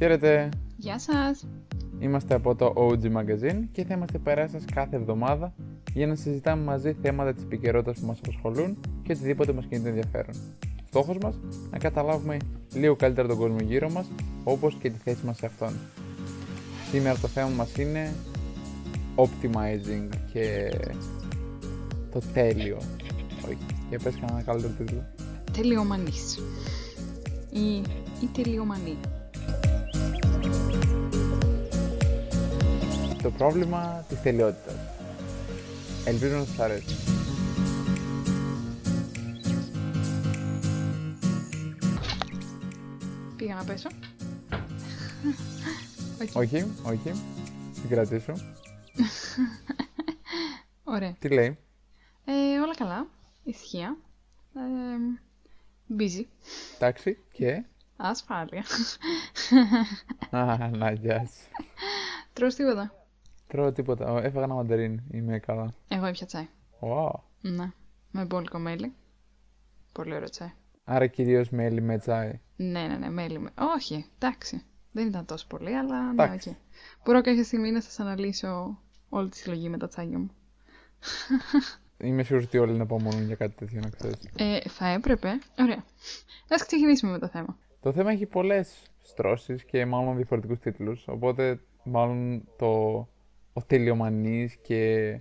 Χαίρετε, Γεια σας! είμαστε από το OG Magazine και θα είμαστε παρέα σας κάθε εβδομάδα για να συζητάμε μαζί θέματα της επικαιρότητας που μας απασχολούν και οτιδήποτε μας κινεί το ενδιαφέρον. Στόχος μας να καταλάβουμε λίγο καλύτερα τον κόσμο γύρω μας, όπως και τη θέση μας σε αυτόν. Σήμερα το θέμα μας είναι optimizing και το τέλειο. Όχι, για πες κανένα καλύτερο τίτλο. Τελειομανής. Ή, ή τελειομανή. Το πρόβλημα της τελειότητας. Ελπίζω να σας αρέσει. Πήγα να πέσω. Όχι. Όχι, όχι. Την κρατήσω. Ωραία. Τι λέει; Ε, όλα καλά. Ησυχία. Ε, busy. Εντάξει και... Ασφάλεια. Α, να, γεια σου. Τρως τίποτα. Τρώω τίποτα. Ω, Έφαγα ένα μανταρίνι. Είμαι καλά. Εγώ έπια τσάι. Wow. Ναι. Με μπόλικο μέλι. Πολύ ωραίο τσάι. Άρα κυρίως μέλι με τσάι. Ναι, ναι, ναι, μέλι με. Όχι, εντάξει. Δεν ήταν τόσο πολύ, αλλά ναι, οκ. Εντάξει. Μπορώ κάποια στιγμή να σας αναλύσω όλη τη συλλογή με τα τσάγια μου. Είμαι σίγουρος ότι όλοι είναι απομονούν για κάτι τέτοιο να ξέρεις. Ε, θα έπρεπε. Ωραία. Ας ξεκινήσουμε με το θέμα. Το θέμα έχει πολλές στρώσεις και μάλλον διαφορετικούς τίτλους. Οπότε μάλλον το ο τελειομανής και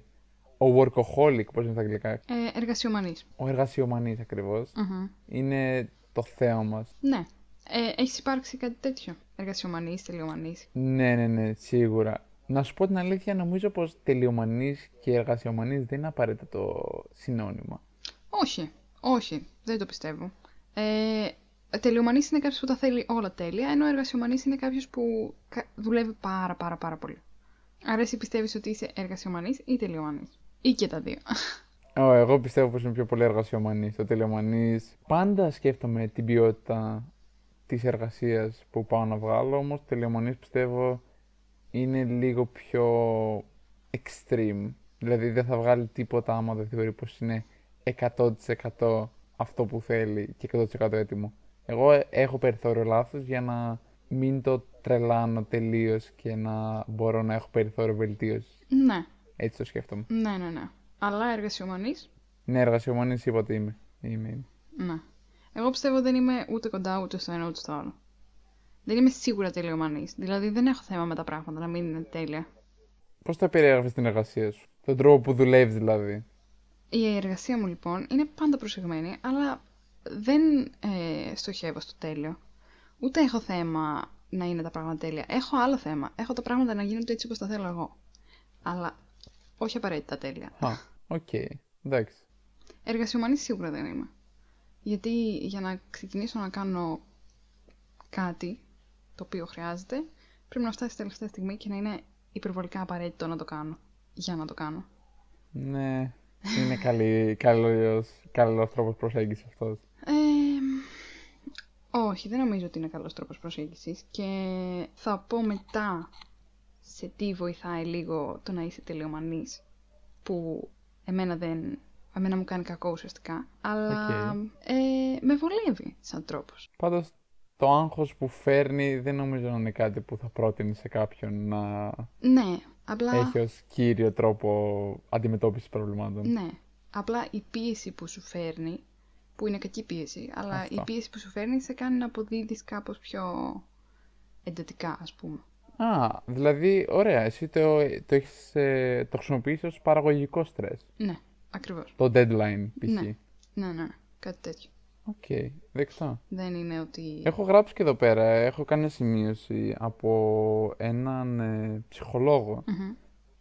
ο workaholic, πώς είναι στα αγγλικά. Ε, εργασιομανής. Ο εργασιομανής ακριβώς. Μμμ. Είναι το θέμα μας. Ναι. Ε, έχεις υπάρξει κάτι τέτοιο; Εργασιομανής, τελειομανής. Ναι, ναι, ναι, σίγουρα. Να σου πω την αλήθεια, νομίζω πως τελειομανής και εργασιομανής δεν είναι απαραίτητα το συνώνυμα. Όχι. Όχι. Δεν το πιστεύω. Ε, τελειομανής είναι κάποιος που τα θέλει όλα τέλεια, ενώ εργασιομανής είναι κάποιος που κα- δουλεύει πάρα πάρα πάρα πολύ. Άρα εσύ πιστεύεις ότι είσαι εργασιομανής ή τελειομανής; Ή και τα δύο. Ω, εγώ πιστεύω πως είναι πιο πολύ εργασιομανής. Το τελειομανής πάντα σκέφτομαι την ποιότητα της εργασίας που πάω να βγάλω, όμως το τελειομανής πιστεύω είναι λίγο πιο extreme. Δηλαδή δεν θα βγάλει τίποτα άμα δεν θεωρεί πως είναι 100% αυτό που θέλει και 100% έτοιμο. Εγώ ε, έχω περιθώριο λάθος για να μην το τρελάνω τελείως και να μπορώ να έχω περιθώριο βελτίωσης. ναι. Έτσι το σκέφτομαι. Ναι, ναι, ναι. Αλλά εργασιομανής, Ναι, εργασιομανής είπα ότι είμαι. Είμαι, είμαι. ναι. Εγώ πιστεύω δεν είμαι ούτε κοντά ούτε στο ένα ούτε στο άλλο. Δεν είμαι σίγουρα τελειομανής. Δηλαδή δεν έχω θέμα με τα πράγματα να μην είναι τέλεια. Πώς θα περιέγραφες την εργασία σου, τον τρόπο που δουλεύεις δηλαδή; Η εργασία μου λοιπόν είναι πάντα προσεγμένη, αλλά δεν ε, στοχεύω στο τέλειο. Ούτε έχω θέμα να είναι τα πράγματα τέλεια. Έχω άλλο θέμα. Έχω τα πράγματα να γίνονται έτσι όπως τα θέλω εγώ. Αλλά όχι απαραίτητα τέλεια. Α, οκ, εντάξει. Εργασιομανής σίγουρα δεν είμαι. Γιατί για να ξεκινήσω να κάνω κάτι το οποίο χρειάζεται, πρέπει να φτάσει στη τελευταία στιγμή και να είναι υπερβολικά απαραίτητο να το κάνω. Για να το κάνω. Ναι, είναι καλή, καλός, καλός τρόπος προσέγγισης αυτός. Ε, όχι, δεν νομίζω ότι είναι καλός τρόπος προσέγγισης και θα πω μετά σε τι βοηθάει λίγο το να είσαι τελειομανής που εμένα δεν... Εμένα μου κάνει κακό ουσιαστικά, αλλά ε, με βολεύει σαν τρόπος. Πάντως, το άγχος που φέρνει δεν νομίζω να είναι κάτι που θα πρότεινε σε κάποιον να Ναι, απλά... έχει ως κύριο τρόπο αντιμετώπισης προβλημάτων. Ναι, απλά η πίεση που σου φέρνει, που είναι κακή πίεση, αλλά Αυτό. η πίεση που σου φέρνει σε κάνει να αποδίδεις κάπως πιο εντατικά, ας πούμε. Α, δηλαδή, ωραία, εσύ το, το, έχεις, ε, το χρησιμοποιείς ως παραγωγικό στρες. Ναι, ακριβώς. Το deadline, π.χ. Ναι. Ναι, ναι, κάτι τέτοιο. Οκ, δεκτό. Δεν είναι ότι... Έχω γράψει και εδώ πέρα, έχω κάνει μια σημείωση από έναν ε, ψυχολόγο, Μμμ.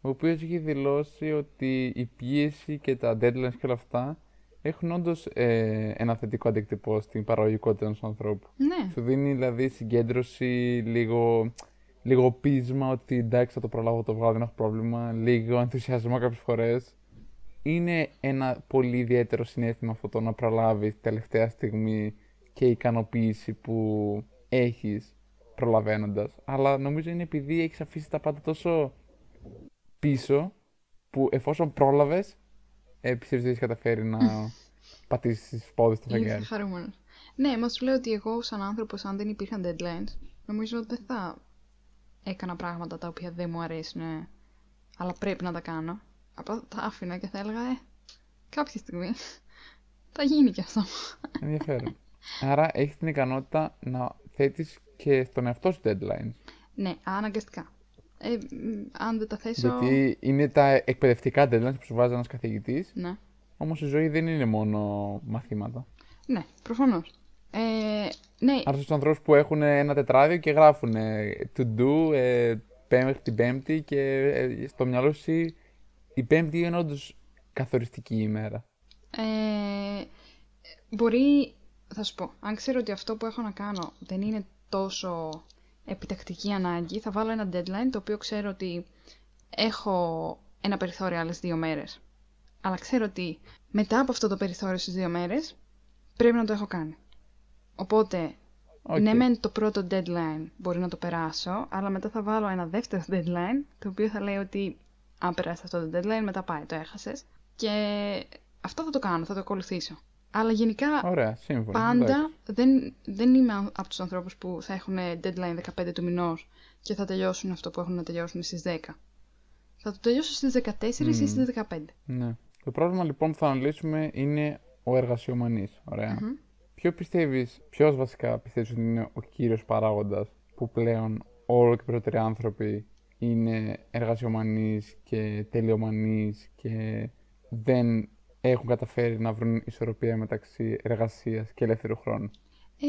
ο οποίος έχει δηλώσει ότι η πίεση και τα deadlines και όλα αυτά έχουν όντως ε, ένα θετικό αντίκτυπο στην παραγωγικότητα ενός ανθρώπου. Ναι, Σου δίνει δηλαδή συγκέντρωση, λίγο, λίγο πείσμα ότι εντάξει θα το προλάβω το βγάλω, δεν έχω πρόβλημα, λίγο ενθουσιασμό κάποιες φορές. Είναι ένα πολύ ιδιαίτερο συνέστημα αυτό το να προλάβεις τελευταία στιγμή και η ικανοποίηση που έχεις προλαβαίνοντας. Αλλά νομίζω είναι επειδή έχεις αφήσει τα πάντα τόσο πίσω που εφόσον πρόλαβες, ε, πιστεύεις ότι έχεις καταφέρει να πατήσεις τις πόδες του είσαι φεγγάρι. χαρούμενος. Ναι, μας σου λέω ότι εγώ σαν άνθρωπος αν δεν υπήρχαν deadlines, νομίζω ότι δεν θα έκανα πράγματα τα οποία δεν μου αρέσουν, αλλά πρέπει να τα κάνω. Απλά τα άφηνα και θα έλεγα, ε, κάποια στιγμή θα γίνει κι αυτό. Ενδιαφέρον. Άρα έχεις την ικανότητα να θέτεις και στον εαυτό σου deadlines. Ναι, αναγκαστικά. Ε, μ, αν δεν τα θέσω... Γιατί είναι τα εκπαιδευτικά deadlines που σου βάζει ένας καθηγητής. Ναι, Όμως η ζωή δεν είναι μόνο μαθήματα. ναι, προφανώς. Ε, ναι, Άρα στους ανθρώπους που έχουν ένα τετράδιο και γράφουν ε, to do ε, πέμπτη την Πέμπτη και ε, στο μυαλό σου εσύ η Πέμπτη είναι όντως καθοριστική ημέρα. Ε, μπορεί, θα σου πω, αν ξέρω ότι αυτό που έχω να κάνω δεν είναι τόσο επιτακτική ανάγκη, θα βάλω ένα deadline το οποίο ξέρω ότι έχω ένα περιθώριο άλλες δύο μέρες. Αλλά ξέρω ότι μετά από αυτό το περιθώριο στις δύο μέρες πρέπει να το έχω κάνει. Οπότε, Οκ. ναι μεν το πρώτο deadline μπορεί να το περάσω, αλλά μετά θα βάλω ένα δεύτερο deadline, το οποίο θα λέει ότι αν περάσει αυτό το deadline, μετά πάει, το έχασες. Και αυτό θα το κάνω, θα το ακολουθήσω. Αλλά γενικά Ωραία, σύμφωνα. πάντα εντάξει. δεν, δεν είμαι από τους ανθρώπους που θα έχουν deadline 15 του μηνός και θα τελειώσουν αυτό που έχουν να τελειώσουν στις 10. Θα το τελειώσω στις 14 ή στις 15. Ναι. Το πρόβλημα λοιπόν που θα αναλύσουμε είναι ο εργασιομανής. Ωραία. Ποιο πιστεύεις, ποιος βασικά πιστεύεις ότι είναι ο κύριος παράγοντας που πλέον όλο και περισσότεροι άνθρωποι είναι εργασιομανείς και τελειομανείς και δεν έχουν καταφέρει να βρουν ισορροπία μεταξύ εργασίας και ελεύθερου χρόνου. Ε,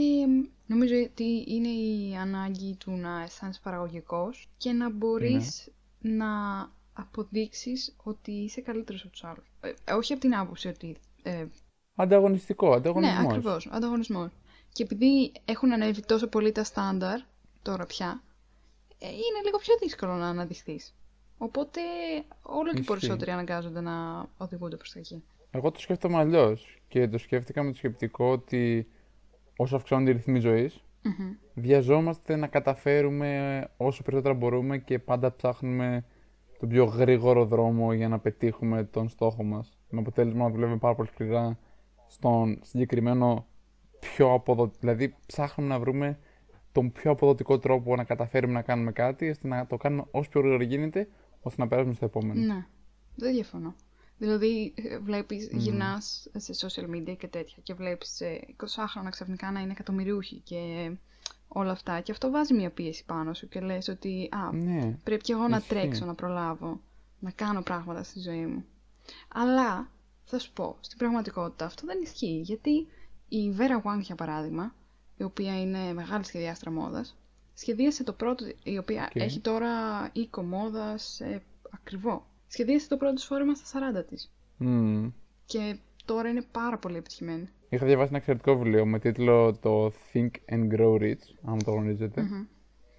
νομίζω ότι είναι η ανάγκη του να αισθάνεσαι παραγωγικός και να μπορείς να αποδείξεις ότι είσαι καλύτερος από τους άλλους. Ε, όχι από την άποψη ότι... Ε, Ανταγωνιστικό, ναι, ανταγωνισμός. ακριβώς, ανταγωνισμός. Και επειδή έχουν ανέβει τόσο πολύ τα στάνταρ, τώρα πια, ε, είναι λίγο πιο δύσκολο να αναδειχθείς. Οπότε όλο και Ισχύει. περισσότεροι αναγκάζονται να οδηγούνται προς τα εκεί. Εγώ το σκέφτομαι αλλιώς και το σκέφτηκα με το σκεπτικό ότι όσο αυξάνονται οι ρυθμοί ζωής, Μμμ. βιαζόμαστε να καταφέρουμε όσο περισσότερα μπορούμε και πάντα ψάχνουμε τον πιο γρήγορο δρόμο για να πετύχουμε τον στόχο μας. Με αποτέλεσμα να δουλεύουμε πάρα πολύ σκληρά στον συγκεκριμένο πιο αποδοτικό. Δηλαδή, ψάχνουμε να βρούμε τον πιο αποδοτικό τρόπο να καταφέρουμε να κάνουμε κάτι, ώστε να το κάνουμε όσο πιο γρήγορα γίνεται, ώστε να περάσουμε στο επόμενο. Ναι, δεν διαφωνώ. Δηλαδή, ε, βλέπεις, γυρνάς σε social media και τέτοια και βλέπεις ε, 20χρονα ξαφνικά να είναι εκατομμυριούχοι και όλα αυτά. Και αυτό βάζει μια πίεση πάνω σου και λες ότι α, Ναι. πρέπει κι εγώ να ισχύει. τρέξω, να προλάβω, να κάνω πράγματα στη ζωή μου. Αλλά, θα σου πω, στην πραγματικότητα αυτό δεν ισχύει. Γιατί η Vera Wang, για παράδειγμα, η οποία είναι μεγάλη σχεδιάστρα μόδας, σχεδίασε το πρώτο, η οποία Οκ. έχει τώρα οίκο μόδας ε, ακριβό. Σχεδίασε το πρώτο της φόρεμα στα 40 της. Μμμ. Και τώρα είναι πάρα πολύ επιτυχημένη. Είχα διαβάσει ένα εξαιρετικό βιβλίο με τίτλο το Think and Grow Rich, αν το γνωρίζετε, Μμμ.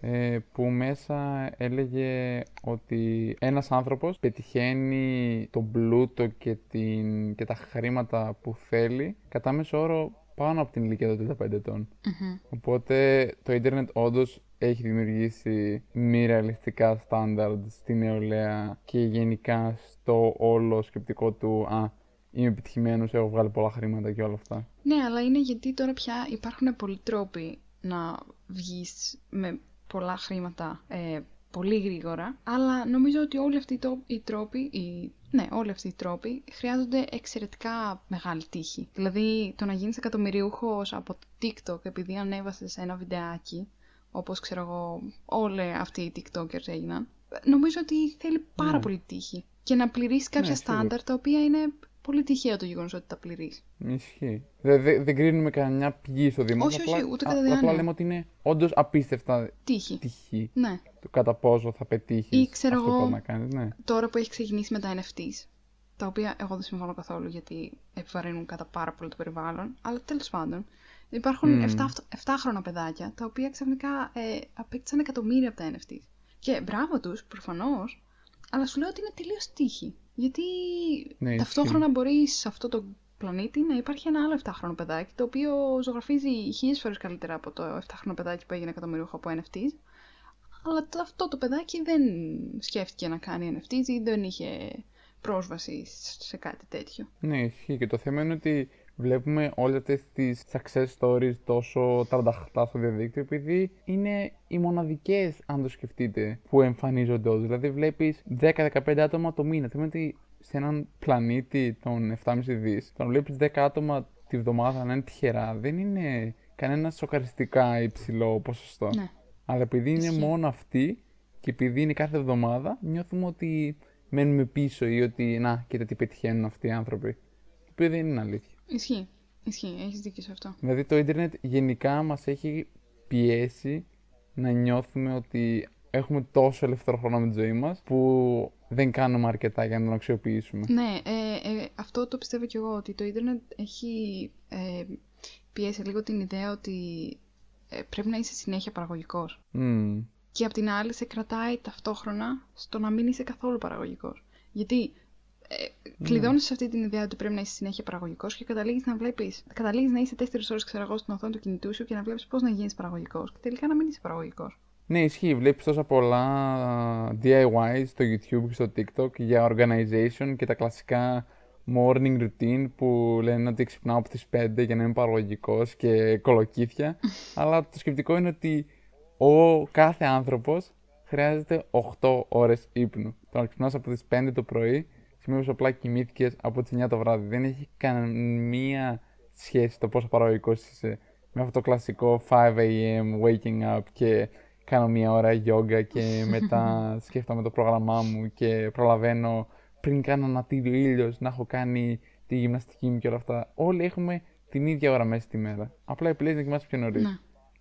ε, που μέσα έλεγε ότι ένας άνθρωπος πετυχαίνει τον πλούτο και, την, και τα χρήματα που θέλει κατά μέσο όρο πάνω από την ηλικία των 35 ετών. Μμμ. Οπότε το ίντερνετ όντως έχει δημιουργήσει μη ρεαλιστικά στάνταρντ στη νεολαία και γενικά στο όλο σκεπτικό του «Α, είμαι επιτυχημένος, έχω βγάλει πολλά χρήματα» και όλα αυτά. Ναι, αλλά είναι γιατί τώρα πια υπάρχουν πολλοί τρόποι να βγεις με πολλά χρήματα ε, πολύ γρήγορα, αλλά νομίζω ότι όλοι αυτοί οι, το- οι τρόποι, οι, ναι, όλοι αυτοί οι τρόποι χρειάζονται εξαιρετικά μεγάλη τύχη. Δηλαδή, το να γίνεις εκατομμυριούχος από το TikTok επειδή ανέβασες ένα βιντεάκι, όπως ξέρω εγώ όλοι αυτοί οι TikTokers έγιναν, νομίζω ότι θέλει πάρα Ναι. πολύ τύχη. Και να πληρείς κάποια Ναι, σίγουρα. στάνταρ τα οποία είναι πολύ τυχαίο το γεγονός ότι τα πληρείς. Ισχύει. Δεν δε, δεν κρίνουμε κανένα πηγή στο Δήμο. Όχι, απλά, όχι, ούτε α- κατά Απλά διάνοια. λέμε ότι είναι όντως απίστευτα Τύχη. τυχή Ναι. το κατά πόσο θα πετύχεις Ή ξέρω αυτό που εγώ- πας να κάνεις. Ναι. τώρα που έχει ξεκινήσει με τα NFTs, τα οποία εγώ δεν συμφωνώ καθόλου γιατί επιβαρύνουν κατά πάρα πολύ το περιβάλλον, αλλά τέλος πάντων υπάρχουν Μμμ. 7, 7χρονα παιδάκια τα οποία ξαφνικά ε, απέκτησαν εκατομμύρια από τα NFTs. Και μπράβο τους, προφανώς, αλλά σου λέω ότι είναι τελείως τύχη. Γιατί Ναι, ταυτόχρονα μπορείς σε αυτό το πλανήτη να υπάρχει ένα άλλο 7χρονο παιδάκι το οποίο ζωγραφίζει χίλιες φορές καλύτερα από το 7χρονο παιδάκι που έγινε εκατομμυρίουχο από NFTs αλλά το- αυτό το παιδάκι δεν σκέφτηκε να κάνει NFTs ή δεν είχε πρόσβαση σε κάτι τέτοιο. ναι, ισχύει. Και το θέμα είναι ότι βλέπουμε όλες αυτές τις success stories τόσο τρανταχτά στο διαδίκτυο επειδή είναι οι μοναδικές, αν το σκεφτείτε, που εμφανίζονται όντως. Δηλαδή βλέπεις 10-15 άτομα το μήνα. Θυμάμαι ότι σε έναν πλανήτη των 7,5 δις, το να βλέπεις 10 άτομα τη βδομάδα να είναι τυχερά δεν είναι κανένα σοκαριστικά υψηλό ποσοστό. Ναι. Αλλά επειδή είναι Ισχύει. μόνο αυτοί και επειδή είναι κάθε εβδομάδα, νιώθουμε ότι μένουμε πίσω ή ότι να, κοίτα τι πετυχαίνουν αυτοί οι άνθρωποι. Το οποίο δεν είναι αλήθεια. Ισχύει. Ισχύει. Έχεις δίκιο σε αυτό. Δηλαδή το ίντερνετ γενικά μας έχει πιέσει να νιώθουμε ότι έχουμε τόσο ελεύθερο χρόνο με τη ζωή μας που δεν κάνουμε αρκετά για να τον αξιοποιήσουμε. Ναι, ε, ε, αυτό το πιστεύω κι εγώ, ότι το ίντερνετ έχει ε, πιέσει λίγο την ιδέα ότι ε, πρέπει να είσαι συνέχεια παραγωγικός. Μμμ. Και απ' την άλλη σε κρατάει ταυτόχρονα στο να μην είσαι καθόλου παραγωγικός. Γιατί ε, κλειδώνεις σε αυτή την ιδέα ότι πρέπει να είσαι συνέχεια παραγωγικός και καταλήγεις να βλέπεις, καταλήγεις να είσαι 4 ώρες ξέρω εγώ στην οθόνη του κινητού σου και να βλέπεις πώς να γίνεις παραγωγικός και τελικά να μην είσαι παραγωγικός. Ναι, ισχύει. Βλέπεις τόσα πολλά α, DIY στο YouTube και στο TikTok για organization και τα κλασικά morning routine που λένε ότι ξυπνάω από τις 5 για να είμαι παραγωγικός και κολοκύθια. Αλλά το σκεπτικό είναι ότι ο κάθε άνθρωπος χρειάζεται 8 ώρες ύπνου. Το να ξυπνάς από τις 5 το πρωί σημαίνει πως απλά κοιμήθηκες από τις 9 το βράδυ. Δεν έχει καμία σχέση το πόσο παραγωγικός είσαι με αυτό το κλασικό 5 a.m. waking up και κάνω μία ώρα yoga και μετά σκέφτομαι το πρόγραμμά μου και προλαβαίνω πριν καν ανατείλει ο ήλιος να έχω κάνει τη γυμναστική μου και όλα αυτά. Όλοι έχουμε την ίδια ώρα μέσα στη μέρα. Απλά επιλέγεις να κοιμάσαι πιο νωρίς. Ναι.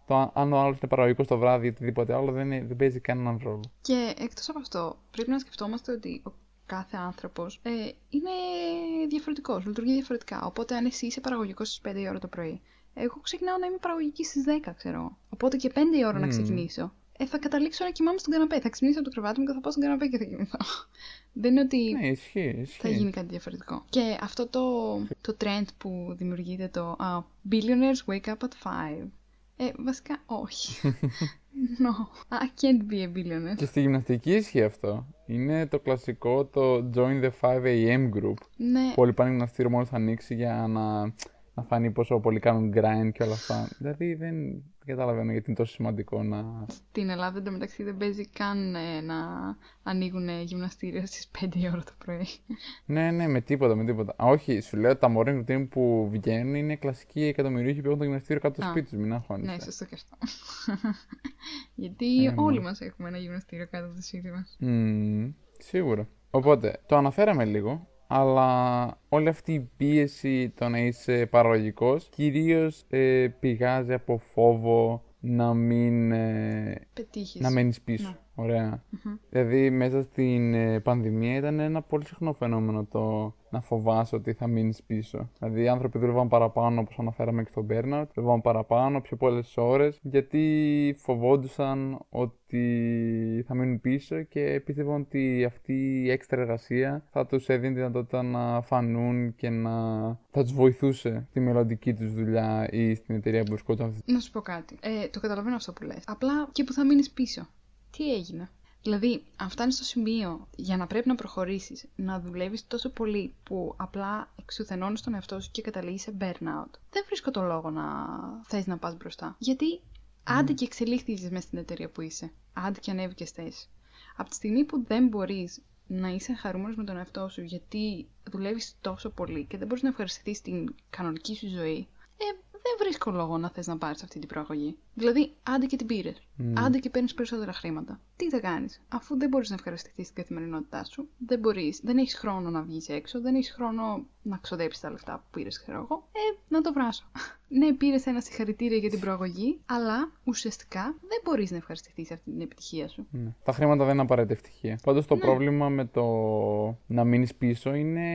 Το αν- αν ο άλλος είναι παραγωγικός το βράδυ ή οτιδήποτε άλλο δεν, είναι- δεν παίζει κανέναν ρόλο. Και εκτός από αυτό, πρέπει να σκεφτόμαστε ότι ο κάθε άνθρωπος ε, είναι διαφορετικός, λειτουργεί διαφορετικά. Οπότε αν εσύ είσαι παραγωγικός στις 5 η ώρα το πρωί, εγώ ξεκινάω να είμαι παραγωγική στις 10, ξέρω. Οπότε και 5 η ώρα να Μμμ. ξεκινήσω. Ε, θα καταλήξω να κοιμάμαι στον καναπέ. Θα ξυπνήσω από το κρεβάτι μου και θα πάω στον καναπέ και θα κοιμηθώ. Δεν είναι ότι Ναι, ισχύει, θα ισχύει. γίνει κάτι διαφορετικό. Και αυτό το, το trend που δημιουργείται το α, Billionaires wake up at 5. Ε, βασικά όχι. no, I can't be a billionaire. Και στη γυμναστική ισχύει αυτό. Είναι το κλασικό το join the 5 a.m. group. Ναι, Που όλοι πάνε γυμναστήριο μόλις θα ανοίξει για να, να φανεί πόσο πολύ κάνουν grind και όλα αυτά. Δηλαδή δεν, δεν καταλαβαίνω γιατί είναι τόσο σημαντικό να... στην Ελλάδα εντωμεταξύ δεν παίζει καν ε, να ανοίγουν γυμναστήρια στις 5 η ώρα το πρωί. Ναι, ναι, με τίποτα, με τίποτα. Α, όχι, σου λέω τα morning routine που βγαίνουν είναι κλασικοί εκατομμυρίουχοι που έχουν το γυμναστήριο κάτω στο Α. σπίτι τους, μην αγχώνεσαι. ναι, σωστό και αυτό. Γιατί Ε, όλοι ναι. μας έχουμε ένα γυμναστήριο κάτω από το σπίτι μας. Μμμ, σίγουρα. Οπότε, το αναφέραμε λίγο, αλλά όλη αυτή η πίεση το να είσαι παραγωγικός κυρίως ε, πηγάζει από φόβο να μην, ε, Πετύχεις. να μένεις πίσω. Ναι. Ωραία. Μμμ. Δηλαδή, μέσα στην ε, πανδημία ήταν ένα πολύ συχνό φαινόμενο το να φοβάσαι ότι θα μείνεις πίσω. Δηλαδή, οι άνθρωποι δούλευαν παραπάνω, όπως αναφέραμε και στο burnout, δούλευαν παραπάνω, πιο πολλές ώρες, γιατί φοβόντουσαν ότι θα μείνουν πίσω και πίστευαν ότι αυτή η έξτρα εργασία θα τους έδινε τη δυνατότητα να φανούν και να θα τους βοηθούσε στη μελλοντική τους δουλειά ή στην εταιρεία που βρισκόταν. Να σου πω κάτι. Ε, το καταλαβαίνω αυτό που λες. Απλά και που θα μείνεις πίσω. Τι έγινε; Δηλαδή, αν φτάνεις στο σημείο για να πρέπει να προχωρήσεις, να δουλεύεις τόσο πολύ που απλά εξουθενώνεις τον εαυτό σου και καταλήγεις σε burnout, δεν βρίσκω το λόγο να θες να πας μπροστά. Γιατί άντε και εξελίχθηκες μέσα στην εταιρεία που είσαι. Άντε και ανέβηκες θέση. Από τη στιγμή που δεν μπορείς να είσαι χαρούμενος με τον εαυτό σου γιατί δουλεύεις τόσο πολύ και δεν μπορείς να ευχαριστηθείς την κανονική σου ζωή, ε, δεν βρίσκω λόγο να θες να πάρεις αυτή την προαγωγή. Δηλαδή, άντε και την πήρες. Άντε και παίρνεις περισσότερα χρήματα. Τι θα κάνεις, αφού δεν μπορείς να ευχαριστηθείς την καθημερινότητά σου, δεν μπορείς, δεν έχεις χρόνο να βγεις έξω, δεν έχεις χρόνο να ξοδέψεις τα λεφτά που πήρες, ξέρω εγώ, ε, να το βράσω. ναι, πήρες ένα συγχαρητήρια για την προαγωγή, αλλά ουσιαστικά δεν μπορείς να ευχαριστηθείς αυτή την επιτυχία σου. Ναι. Τα χρήματα δεν είναι απαραίτητα ευτυχία. Πάντως το πρόβλημα με το να μείνεις πίσω είναι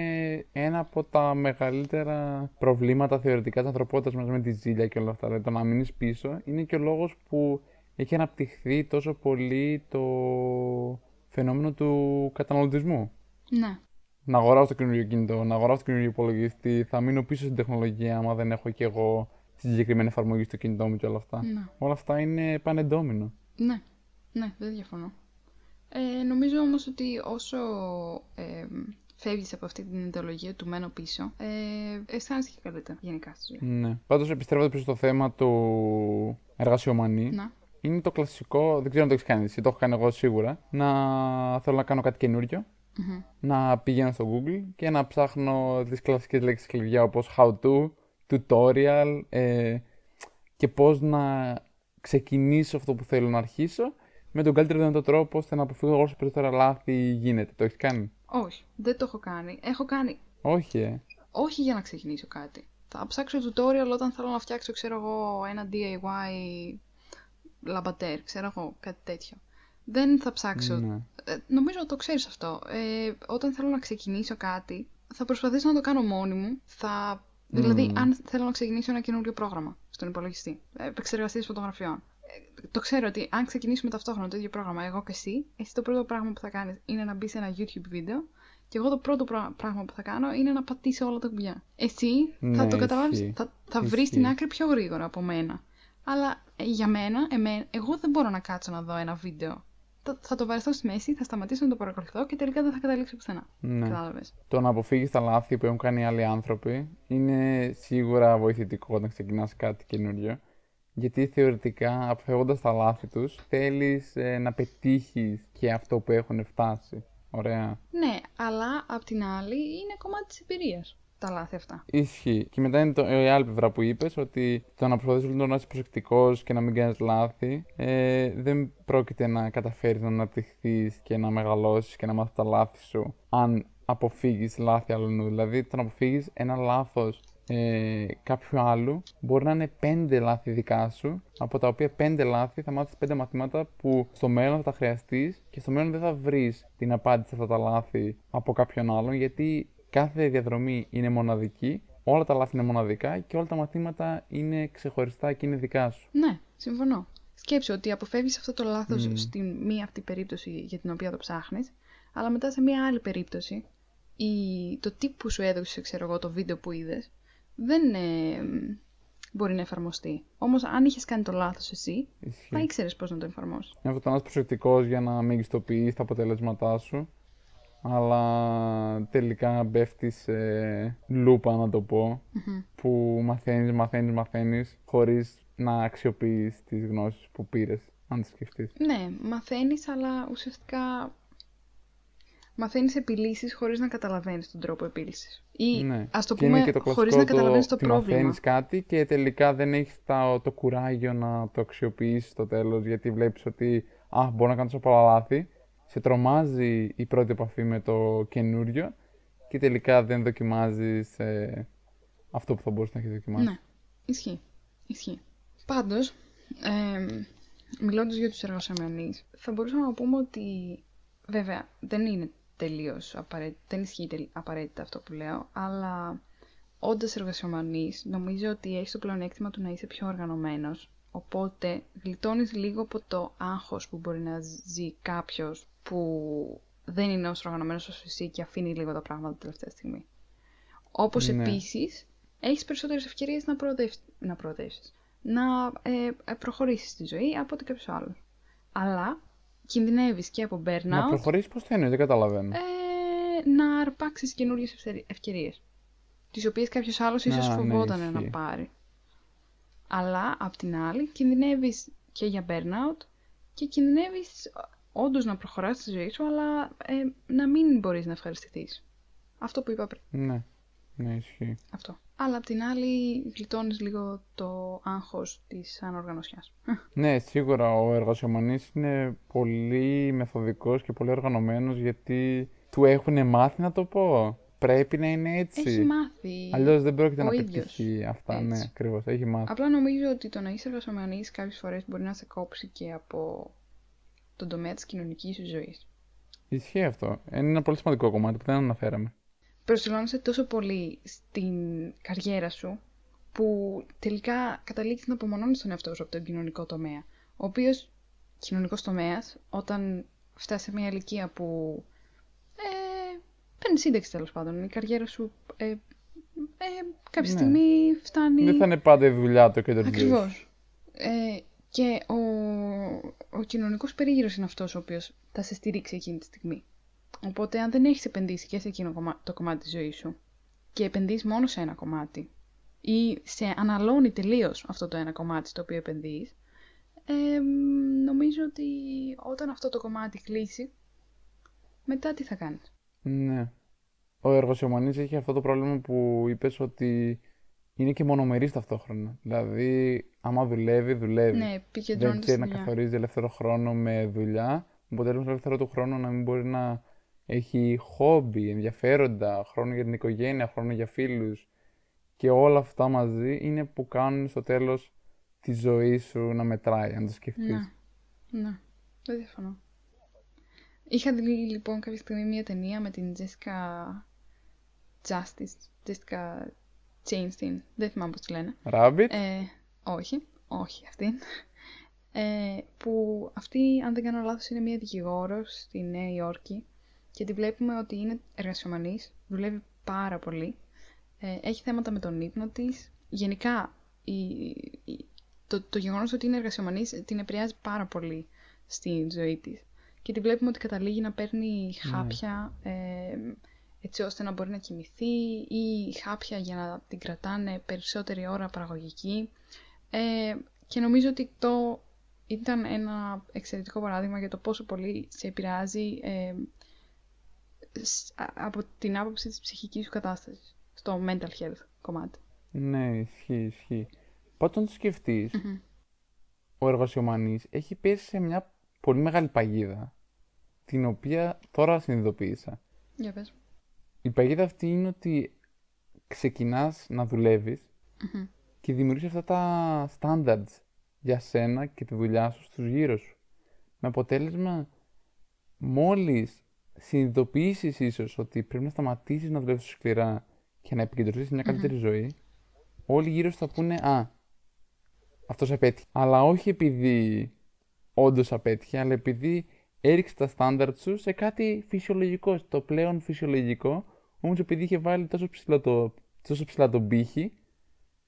ένα από τα μεγαλύτερα προβλήματα θεωρητικά της ανθρωπότητας μαζί με τη ζήλια και όλα αυτά. Δηλαδή το να μείνεις πίσω είναι και ο λόγος που έχει αναπτυχθεί τόσο πολύ το φαινόμενο του καταναλωτισμού. Ναι. Να αγοράσω το καινούριο κινητό, να αγοράσω το καινούριο υπολογιστή, θα μείνω πίσω στην τεχνολογία άμα δεν έχω και εγώ τη συγκεκριμένη εφαρμογή στο κινητό μου και όλα αυτά. Ναι. Όλα αυτά είναι πανεντόμινο. Ναι, ναι, δεν διαφωνώ. Ε, νομίζω όμως ότι όσο ε, φεύγεις από αυτή την ιδεολογία του μένω πίσω, ε, αισθάνεσαι και καλύτερα γενικά στη ζωή. Ναι. Πάντως, επιστρέφοντας πίσω στο θέμα του εργασιομανή, Να. Είναι το κλασικό, δεν ξέρω αν το έχεις κάνει εσύ, το έχω κάνει εγώ σίγουρα, να θέλω να κάνω κάτι καινούριο, Μμμ. να πηγαίνω στο Google και να ψάχνω τις κλασικές λέξεις κλειδιά όπως how to, tutorial ε, και πώς να ξεκινήσω αυτό που θέλω να αρχίσω με τον καλύτερο δυνατό τρόπο ώστε να αποφύγω όσο περισσότερα λάθη γίνεται. Το έχεις κάνει; Όχι, δεν το έχω κάνει. Έχω κάνει Όχι, ε. όχι για να ξεκινήσω κάτι. Θα ψάξω tutorial όταν θέλω να φτιάξω, ξέρω εγώ, ένα DIY λαμπατέρ, ξέρω εγώ, κάτι τέτοιο. Δεν θα ψάξω. Ναι. Ε, νομίζω το ξέρεις αυτό. Ε, όταν θέλω να ξεκινήσω κάτι, θα προσπαθήσω να το κάνω μόνη μου. Θα... Δηλαδή, Μμμ. αν θέλω να ξεκινήσω ένα καινούριο πρόγραμμα στον υπολογιστή, ε, επεξεργαστής φωτογραφιών. Ε, το ξέρω ότι αν ξεκινήσουμε ταυτόχρονα το ίδιο πρόγραμμα, εγώ και εσύ, εσύ το πρώτο πράγμα που θα κάνεις είναι να μπεις σε ένα YouTube βίντεο και εγώ το πρώτο πρά- πράγμα που θα κάνω είναι να πατήσω όλα τα κουμπιά. Εσύ θα Ναι, το καταλάβεις, ισχύει. θα, θα βρεις Ισχύει. την άκρη πιο γρήγορα από μένα. Αλλά ε, για μένα, εμέ, εγώ δεν μπορώ να κάτσω να δω ένα βίντεο. Θα, θα το βαρεθώ στη μέση, θα σταματήσω να το παρακολουθώ και τελικά δεν θα καταλήξω πουθενά. Ναι. Κατάλαβες. Το να αποφύγεις τα λάθη που έχουν κάνει άλλοι άνθρωποι είναι σίγουρα βοηθητικό όταν ξεκινάς κάτι καινούριο. Γιατί θεωρητικά, αποφεύγοντας τα λάθη τους, θέλεις ε, να πετύχεις και αυτό που έχουν φτάσει. Ωραία. Ναι, αλλά απ' την άλλη είναι κομμάτι της εμπειρίας τα λάθη αυτά. Ισχύει. Και μετά είναι το, η άλλη πλευρά που είπες, ότι το να προσπαθήσει λοιπόν να είσαι προσεκτικός και να μην κάνεις λάθη, ε, δεν πρόκειται να καταφέρεις να αναπτυχθείς και να μεγαλώσεις και να μάθεις τα λάθη σου, αν αποφύγεις λάθη άλλου. Δηλαδή, το να αποφύγεις ένα λάθος ε, κάποιου άλλου μπορεί να είναι πέντε λάθη δικά σου, από τα οποία πέντε λάθη θα μάθεις πέντε μαθήματα που στο μέλλον θα τα χρειαστείς και στο μέλλον δεν θα βρεις την απάντηση σε αυτά τα λάθη από κάποιον άλλον, γιατί κάθε διαδρομή είναι μοναδική, όλα τα λάθη είναι μοναδικά και όλα τα μαθήματα είναι ξεχωριστά και είναι δικά σου. Ναι, συμφωνώ. Σκέψου ότι αποφεύγεις αυτό το λάθος Μμμ. στην μία αυτή περίπτωση για την οποία το ψάχνεις, αλλά μετά σε μία άλλη περίπτωση η... το τι που σου έδωσε, ξέρω εγώ, το βίντεο που είδες, δεν ε, μ, μπορεί να εφαρμοστεί. Όμως αν είχες κάνει το λάθος εσύ, Ισχύει. θα ήξερες πώς να το εφαρμόσεις. Είναι αυτό το να είσαι προσεκτικός για να μεγιστοποιείς τα αποτελέσματά σου, αλλά τελικά πέφτει σε λούπα να το πω, Μμμ. που μαθαίνεις, μαθαίνεις, μαθαίνεις, χωρίς να αξιοποιείς τις γνώσεις που πήρες, αν τις σκεφτείς. Ναι, μαθαίνεις, αλλά ουσιαστικά μαθαίνεις επιλύσεις χωρίς να καταλαβαίνεις τον τρόπο επίλυσης. Ή Ναι. ας το Και είναι πούμε και το χωρίς κλασικό να καταλαβαίνεις το ότι πρόβλημα. μαθαίνεις κάτι και τελικά δεν έχεις τα, το κουράγιο να το αξιοποιήσεις στο τέλος γιατί βλέπεις ότι α, μπορώ να κάνω τόσο πολλά λάθη. Σε τρομάζει η πρώτη επαφή με το καινούριο και τελικά δεν δοκιμάζεις ε, αυτό που θα μπορούσε να έχεις δοκιμάσει. Ναι, ισχύει. Ισχύει. Πάντως, ε, μιλώντας για τους εργασιομενείς, θα μπορούσαμε να πούμε ότι βέβαια δεν είναι τελείως απαραίτητα, δεν ισχύει τελ- απαραίτητα αυτό που λέω, αλλά όντας εργασιομανής νομίζω ότι έχεις το πλεονέκτημα του να είσαι πιο οργανωμένος, οπότε γλιτώνεις λίγο από το άγχος που μπορεί να ζει κάποιος που δεν είναι όσο οργανωμένος όσο εσύ και αφήνει λίγο τα πράγματα τελευταία στιγμή. Όπως Ναι. επίσης, έχεις περισσότερες ευκαιρίες να προοδεύσεις, να, προοδεύσεις, να ε, ε, προχωρήσεις στη ζωή από ότι κάποιος άλλος. Αλλά κινδυνεύεις και από burnout, Να προχωρήσεις πώς το εννοείς, δεν καταλαβαίνω. ε, να αρπάξεις καινούριες ευτερι- ευκαιρίες, τις οποίες κάποιος άλλος ίσως Α, ναι, φοβόταν να ισχύει. πάρει. Αλλά, απ' την άλλη, κινδυνεύεις και για burnout και κινδυνεύεις όντως να προχωράς στη ζωή σου, αλλά ε, να μην μπορείς να ευχαριστηθείς. Αυτό που είπα πριν. Ναι, ναι, ισχύει. Αυτό. Αλλά απ' την άλλη γλιτώνεις λίγο το άγχος της ανοργανωσιάς. Ναι, σίγουρα ο εργασιομανής είναι πολύ μεθοδικός και πολύ οργανωμένος γιατί του έχουν μάθει να το πω. Πρέπει να είναι έτσι. Έχει μάθει. Αλλιώς δεν πρόκειται ο να ίδιος. πετύχει αυτά. Έτσι. Ναι, ακριβώς. Έχει μάθει. Απλά νομίζω ότι το να είσαι εργασιομανής κάποιες φορές μπορεί να σε κόψει και από τον τομέα της κοινωνικής σου ζωής. Ισχύει αυτό. Είναι ένα πολύ σημαντικό κομμάτι που δεν αναφέραμε. Προσιλώνεσαι τόσο πολύ στην καριέρα σου που τελικά καταλήγεις να απομονώνεις τον εαυτό σου από τον κοινωνικό τομέα. Ο οποίος κοινωνικός τομέας όταν φτάσει σε μια ηλικία που ε, παίρνει σύνταξη τέλος πάντων, η καριέρα σου ε, ε, κάποια Ναι. στιγμή φτάνει... Δεν θα είναι πάντα η δουλειά το κέντρο της ζωής. Ακριβώς. Ε, και ο, ο κοινωνικός περίγυρος είναι αυτός ο οποίος θα σε στηρίξει εκείνη τη στιγμή. Οπότε αν δεν έχεις επενδύσει και σε εκείνο το κομμάτι της ζωής σου και επενδύεις μόνο σε ένα κομμάτι ή σε αναλώνει τελείως αυτό το ένα κομμάτι στο οποίο επενδύεις, ε, νομίζω ότι όταν αυτό το κομμάτι κλείσει, μετά τι θα κάνεις; Ναι. Ο εργοσιομανής έχει αυτό το πρόβλημα που είπες ότι είναι και μονομερής ταυτόχρονα. Δηλαδή, άμα δουλεύει, δουλεύει. Ναι, Δεν ξέρει να καθορίζει ελεύθερο χρόνο με δουλειά. Οπότε, ελεύθερο του χρόνο να μην μπορεί να έχει χόμπι, ενδιαφέροντα, χρόνο για την οικογένεια, χρόνο για φίλους και όλα αυτά μαζί είναι που κάνουν στο τέλος τη ζωή σου να μετράει, αν το σκεφτείς. Ναι, ναι, δεν διαφωνώ. Είχα δει λοιπόν κάποια στιγμή μια ταινία με την Jessica Justice, Jessica Chastain, δεν θυμάμαι πώς τη λένε. Rabbit? Ε, όχι, όχι αυτή. Ε, που αυτή, αν δεν κάνω λάθος, είναι μια δικηγόρος στη Νέα Υόρκη και τη βλέπουμε ότι είναι εργασιομανής, δουλεύει πάρα πολύ, ε, έχει θέματα με τον ύπνο της. Γενικά, η, η, το, το γεγονός ότι είναι εργασιομανής την επηρεάζει πάρα πολύ στη ζωή της. Και τη βλέπουμε ότι καταλήγει να παίρνει ναι. χάπια ε, έτσι ώστε να μπορεί να κοιμηθεί ή χάπια για να την κρατάνε περισσότερη ώρα παραγωγική. Ε, και νομίζω ότι το ήταν ένα εξαιρετικό παράδειγμα για το πόσο πολύ σε επηρεάζει ε, από την άποψη της ψυχικής σου κατάστασης, στο mental health κομμάτι. Ναι, ισχύει, ισχύει. Όταν το σκεφτεις ο εργασιομανής έχει πέσει σε μια πολύ μεγάλη παγίδα, την οποία τώρα συνειδητοποίησα. Για πες. Η παγίδα αυτή είναι ότι ξεκινάς να δουλευεις και δημιουργείς αυτά τα standards για σένα και τη δουλειά σου στους γύρω σου. Με αποτέλεσμα, μόλις συνειδητοποιήσεις ίσως ότι πρέπει να σταματήσεις να δουλεύεις σκληρά και να επικεντρωθείς σε μια καλύτερη ζωή, όλοι γύρω σου θα πούνε «Α, αυτός απέτυχε». Αλλά όχι επειδή όντως απέτυχε, αλλά επειδή έριξε τα στάνταρτ σου σε κάτι φυσιολογικό, το πλέον φυσιολογικό, όμως επειδή είχε βάλει τόσο ψηλά το, τόσο ψηλά τον πύχη,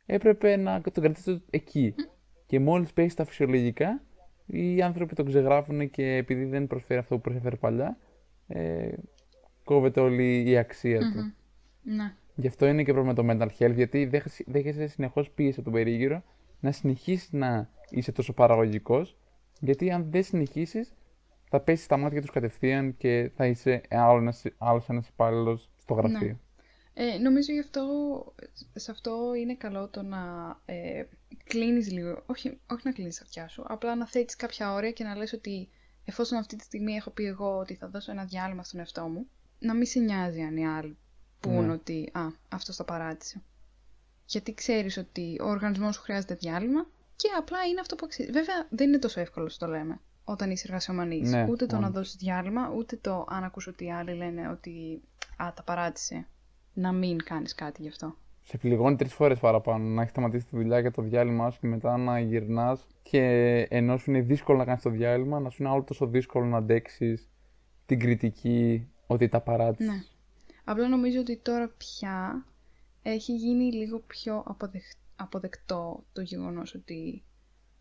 έπρεπε να τον κρατήσει εκεί. Και μόλις πέσει στα φυσιολογικά, οι άνθρωποι τον ξεγράφουν και επειδή δεν προσφέρει αυτό που προσέφερε παλιά, ε, κόβεται όλη η αξία του. Ναι. Γι' αυτό είναι και πρόβλημα το mental health, γιατί δέχεσαι συνεχώς πίεση από τον περίγυρο να συνεχίσει να είσαι τόσο παραγωγικός, γιατί αν δεν συνεχίσεις, θα πέσεις στα μάτια τους κατευθείαν και θα είσαι άλλος ένας υπάλληλος στο ναι. γραφείο. Ναι. Ε, νομίζω γι' αυτό, σε αυτό είναι καλό το να ε, κλείνεις λίγο, όχι, όχι να κλείνεις τα αυτιά σου, απλά να θέτεις κάποια όρια και να λες ότι εφόσον αυτή τη στιγμή έχω πει εγώ ότι θα δώσω ένα διάλειμμα στον εαυτό μου, να μην σε νοιάζει αν οι άλλοι πούν ναι. ότι α, αυτό τα παράτησε. Γιατί ξέρεις ότι ο οργανισμός σου χρειάζεται διάλειμμα και απλά είναι αυτό που αξίζει. Βέβαια δεν είναι τόσο εύκολο το λέμε όταν είσαι εργασιομανής. Ναι, ούτε το να δώσεις διάλειμμα, ούτε το αν ακούς ότι οι άλλοι λένε ότι α, τα παράτησε, να μην κάνεις κάτι γι' αυτό. Σε πληγώνει τρεις φορές παραπάνω να έχεις σταματήσει τη δουλειά για το διάλειμμα σου και μετά να γυρνάς και ενώ σου είναι δύσκολο να κάνεις το διάλειμμα, να σου είναι άλλο τόσο δύσκολο να αντέξεις την κριτική ότι τα παράτησες. Ναι. Απλά νομίζω ότι τώρα πια έχει γίνει λίγο πιο αποδεκτό το γεγονός ότι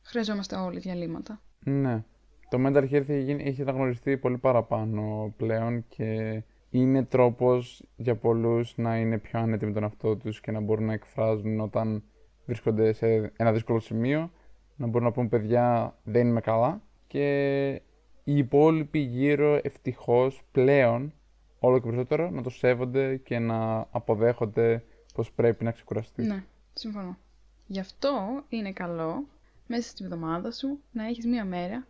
χρειαζόμαστε όλοι διαλύματα. Ναι. Το mental health έχει, έχει αναγνωριστεί πολύ παραπάνω πλέον και είναι τρόπος για πολλούς να είναι πιο άνετοι με τον εαυτό τους και να μπορούν να εκφράζουν όταν βρίσκονται σε ένα δύσκολο σημείο, να μπορούν να πούν παιδιά δεν είμαι καλά και οι υπόλοιποι γύρω ευτυχώς πλέον όλο και περισσότερο να το σέβονται και να αποδέχονται πως πρέπει να ξεκουραστεί. Ναι, συμφωνώ. Γι' αυτό είναι καλό μέσα στη βδομάδα σου να έχεις μία μέρα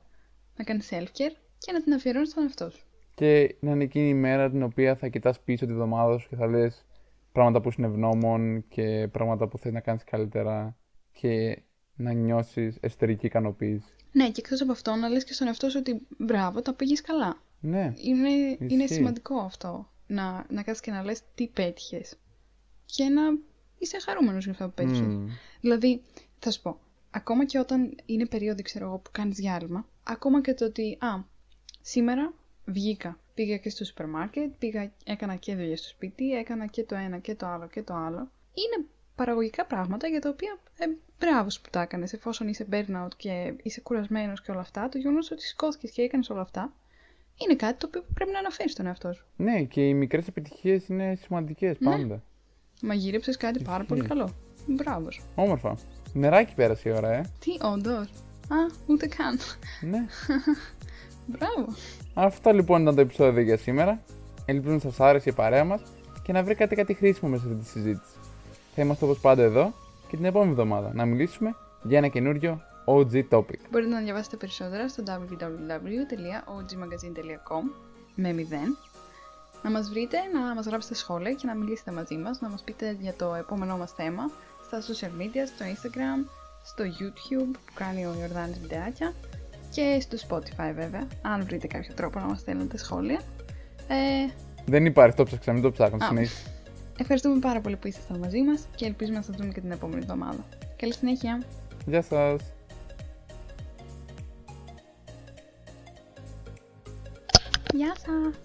να κάνεις self-care και να την αφιερώνεις στον εαυτό σου. Και να είναι εκείνη η μέρα την οποία θα κοιτάς πίσω τη βδομάδα σου και θα λες πράγματα που είναι ευγνώμων και πράγματα που θέλει να κάνεις καλύτερα και να νιώσεις εσωτερική ικανοποίηση. Ναι, και εκτός από αυτό να λες και στον εαυτό σου ότι μπράβο, τα πήγες καλά. Ναι. Είναι, είναι σημαντικό αυτό. Να, να κάτσεις και να λες τι πέτυχες. Και να είσαι χαρούμενος για αυτό που πέτυχες. Mm. Δηλαδή, θα σου πω, ακόμα και όταν είναι περίοδο, ξέρω εγώ, που κάνεις διάλειμμα, ακόμα και το ότι, α, σήμερα βγήκα, πήγα και στο σούπερ μάρκετ, πήγα, έκανα και δουλειά στο σπίτι, έκανα και το ένα και το άλλο και το άλλο. Είναι παραγωγικά πράγματα για τα οποία ε, μπράβο που τα έκανες, εφόσον είσαι burnout και είσαι κουρασμένος και όλα αυτά. Το γεγονός ότι σηκώθηκες και έκανες όλα αυτά είναι κάτι το οποίο πρέπει να αναφέρεις στον εαυτό σου. Ναι, και οι μικρές επιτυχίες είναι σημαντικές Ναι. πάντα. Μαγείρεψες κάτι πάρα πολύ Ισχύει. καλό. Μπράβο σου. Όμορφα. Νεράκι πέρασε η ώρα, ε. Τι, όντως. Α, ούτε καν. Ναι. Μπράβο. Αυτό λοιπόν ήταν το επεισόδιο για σήμερα. Ελπίζω να σας άρεσε η παρέα μας και να βρήκατε κάτι χρήσιμο μέσα σε αυτή τη συζήτηση. Θα είμαστε όπως πάντα εδώ και την επόμενη εβδομάδα να μιλήσουμε για ένα καινούριο OG topic. Μπορείτε να διαβάσετε περισσότερα στο www.ogmagazine.com με 0. Να μας βρείτε, να μας γράψετε σχόλια και να μιλήσετε μαζί μας, να μας πείτε για το επόμενό μας θέμα στα social media, στο Instagram, στο YouTube που κάνει ο Ιορδάνης βιντεάκια και στο Spotify βέβαια, αν βρείτε κάποιο τρόπο να μας στέλνετε σχόλια. Ε, Δεν υπάρχει, το ψάξα, μην το ψάχνω. Α. Συνέχισε. ευχαριστούμε πάρα πολύ που ήσασταν μαζί μας και ελπίζουμε να σας δούμε και την επόμενη εβδομάδα. Καλή συνέχεια! Γεια σας. Γεια σας!